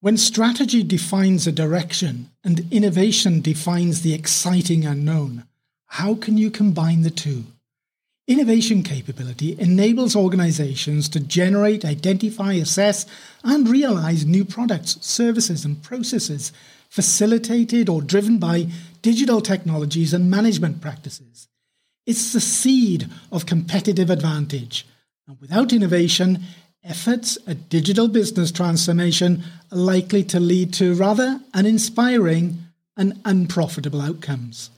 When strategy defines a direction and innovation defines the exciting unknown, how can you combine the two? Innovation capability enables organizations to generate, identify, assess, and realize new products, services, and processes facilitated or driven by digital technologies and management practices. It's the seed of competitive advantage. And without innovation, efforts at digital business transformation are likely to lead to rather uninspiring and unprofitable outcomes.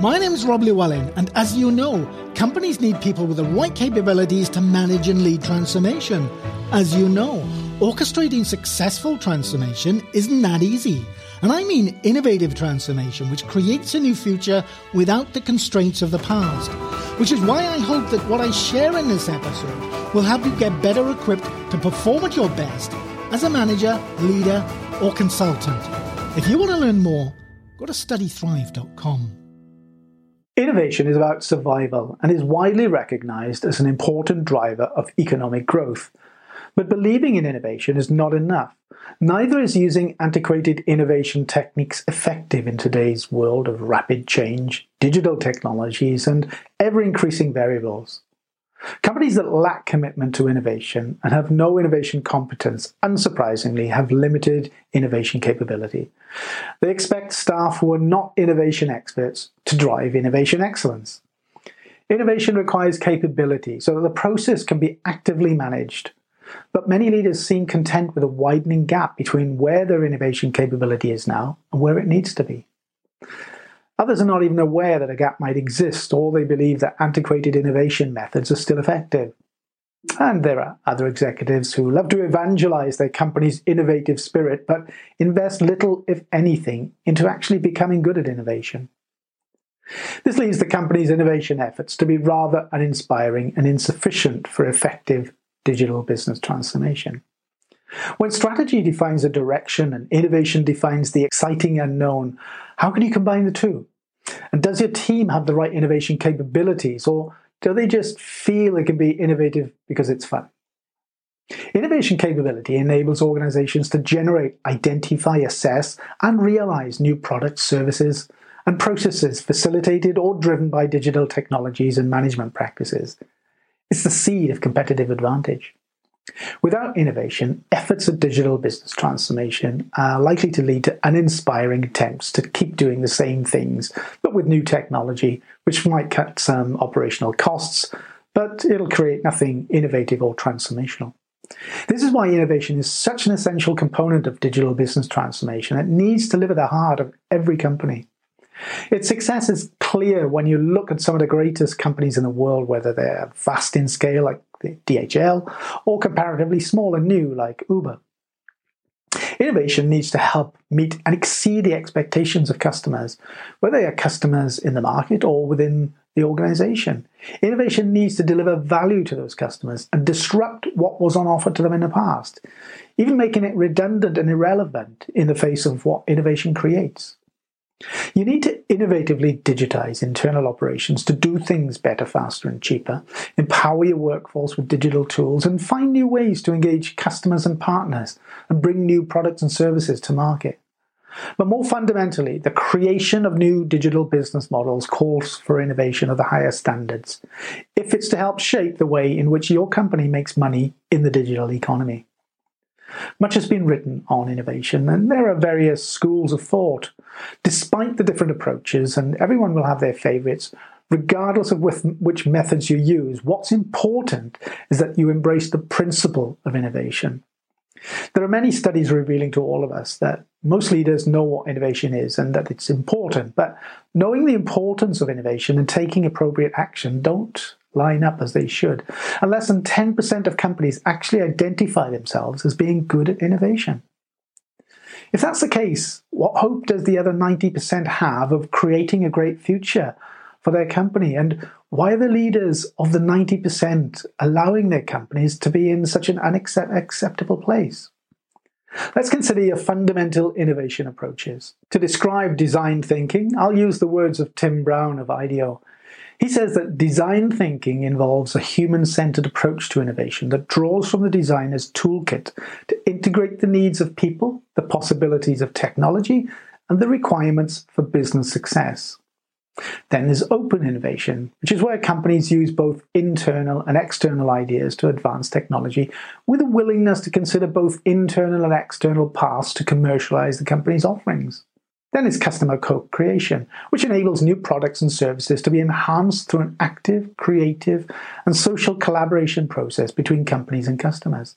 My name is Rob Llewellyn, and as you know, companies need people with the right capabilities to manage and lead transformation. As you know, orchestrating successful transformation isn't that easy. And I mean innovative transformation, which creates a new future without the constraints of the past. Which is why I hope that what I share in this episode will help you get better equipped to perform at your best as a manager, leader, or consultant. If you want to learn more, go to studythrive.com. Innovation is about survival and is widely recognized as an important driver of economic growth. But believing in innovation is not enough. Neither is using antiquated innovation techniques effective in today's world of rapid change, digital technologies, and ever increasing variables. Companies that lack commitment to innovation and have no innovation competence, unsurprisingly, have limited innovation capability. They expect staff who are not innovation experts to drive innovation excellence. Innovation requires capability so that the process can be actively managed. But many leaders seem content with a widening gap between where their innovation capability is now and where it needs to be. Others are not even aware that a gap might exist, or they believe that antiquated innovation methods are still effective. And there are other executives who love to evangelize their company's innovative spirit, but invest little, if anything, into actually becoming good at innovation. This leaves the company's innovation efforts to be rather uninspiring and insufficient for effective digital business transformation. When strategy defines a direction and innovation defines the exciting unknown, how can you combine the two? And does your team have the right innovation capabilities, or do they just feel it can be innovative because it's fun? Innovation capability enables organizations to generate, identify, assess, and realize new products, services, and processes facilitated or driven by digital technologies and management practices. It's the seed of competitive advantage. Without innovation, efforts at digital business transformation are likely to lead to uninspiring attempts to keep doing the same things, but with new technology, which might cut some operational costs, but it'll create nothing innovative or transformational. This is why innovation is such an essential component of digital business transformation. It needs to live at the heart of every company. Its success is clear when you look at some of the greatest companies in the world, whether they're vast in scale like DHL or comparatively small and new like Uber. Innovation needs to help meet and exceed the expectations of customers, whether they are customers in the market or within the organization. Innovation needs to deliver value to those customers and disrupt what was on offer to them in the past, even making it redundant and irrelevant in the face of what innovation creates. You need to innovatively digitize internal operations to do things better, faster, and cheaper, empower your workforce with digital tools, and find new ways to engage customers and partners and bring new products and services to market. But more fundamentally, the creation of new digital business models calls for innovation of the highest standards if it's to help shape the way in which your company makes money in the digital economy. Much has been written on innovation, and there are various schools of thought. Despite the different approaches, and everyone will have their favorites, regardless of which methods you use, what's important is that you embrace the principle of innovation. There are many studies revealing to all of us that most leaders know what innovation is and that it's important, but knowing the importance of innovation and taking appropriate action don't line up as they should. And less than 10% of companies actually identify themselves as being good at innovation. If that's the case, what hope does the other 90% have of creating a great future for their company? And why are the leaders of the 90% allowing their companies to be in such an unacceptable place? Let's consider your fundamental innovation approaches. To describe design thinking, I'll use the words of Tim Brown of IDEO. He says that design thinking involves a human centered approach to innovation that draws from the designer's toolkit to integrate the needs of people, the possibilities of technology, and the requirements for business success. Then there's open innovation, which is where companies use both internal and external ideas to advance technology with a willingness to consider both internal and external paths to commercialize the company's offerings. Then is customer co-creation, which enables new products and services to be enhanced through an active, creative, and social collaboration process between companies and customers,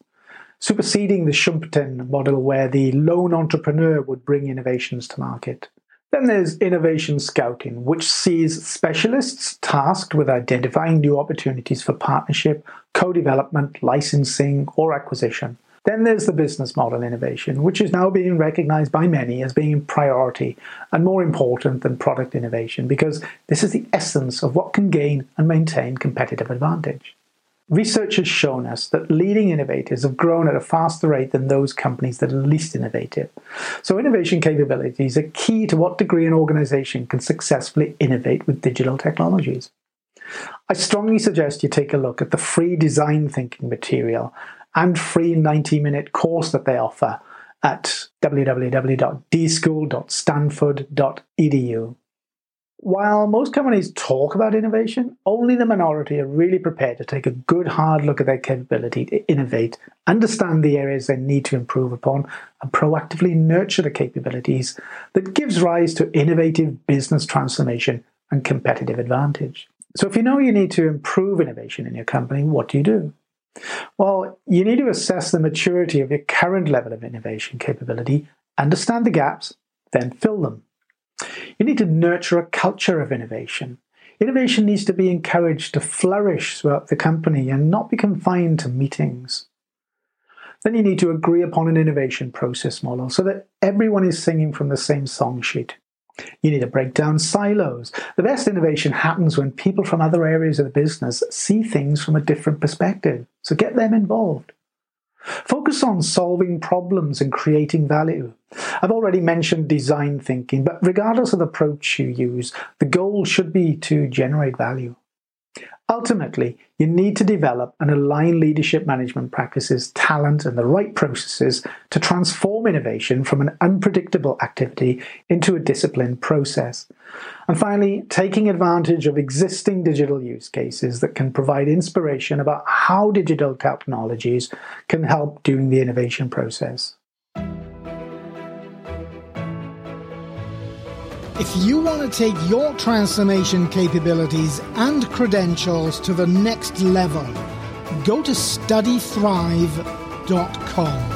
superseding the Schumpeter model where the lone entrepreneur would bring innovations to market. Then there's innovation scouting, which sees specialists tasked with identifying new opportunities for partnership, co development, licensing, or acquisition. Then there's the business model innovation, which is now being recognized by many as being priority and more important than product innovation because this is the essence of what can gain and maintain competitive advantage. Research has shown us that leading innovators have grown at a faster rate than those companies that are least innovative. So, innovation capabilities are key to what degree an organization can successfully innovate with digital technologies. I strongly suggest you take a look at the free design thinking material and free 90 minute course that they offer at www.dschool.stanford.edu. While most companies talk about innovation, only the minority are really prepared to take a good hard look at their capability to innovate, understand the areas they need to improve upon, and proactively nurture the capabilities that gives rise to innovative business transformation and competitive advantage. So if you know you need to improve innovation in your company, what do you do? Well, you need to assess the maturity of your current level of innovation capability, understand the gaps, then fill them. You need to nurture a culture of innovation. Innovation needs to be encouraged to flourish throughout the company and not be confined to meetings. Then you need to agree upon an innovation process model so that everyone is singing from the same song sheet. You need to break down silos. The best innovation happens when people from other areas of the business see things from a different perspective. So get them involved. Focus on solving problems and creating value. I've already mentioned design thinking, but regardless of the approach you use, the goal should be to generate value. Ultimately, you need to develop and align leadership management practices, talent, and the right processes to transform innovation from an unpredictable activity into a disciplined process. And finally, taking advantage of existing digital use cases that can provide inspiration about how digital technologies can help during the innovation process. If you want to take your transformation capabilities and credentials to the next level, go to studythrive.com.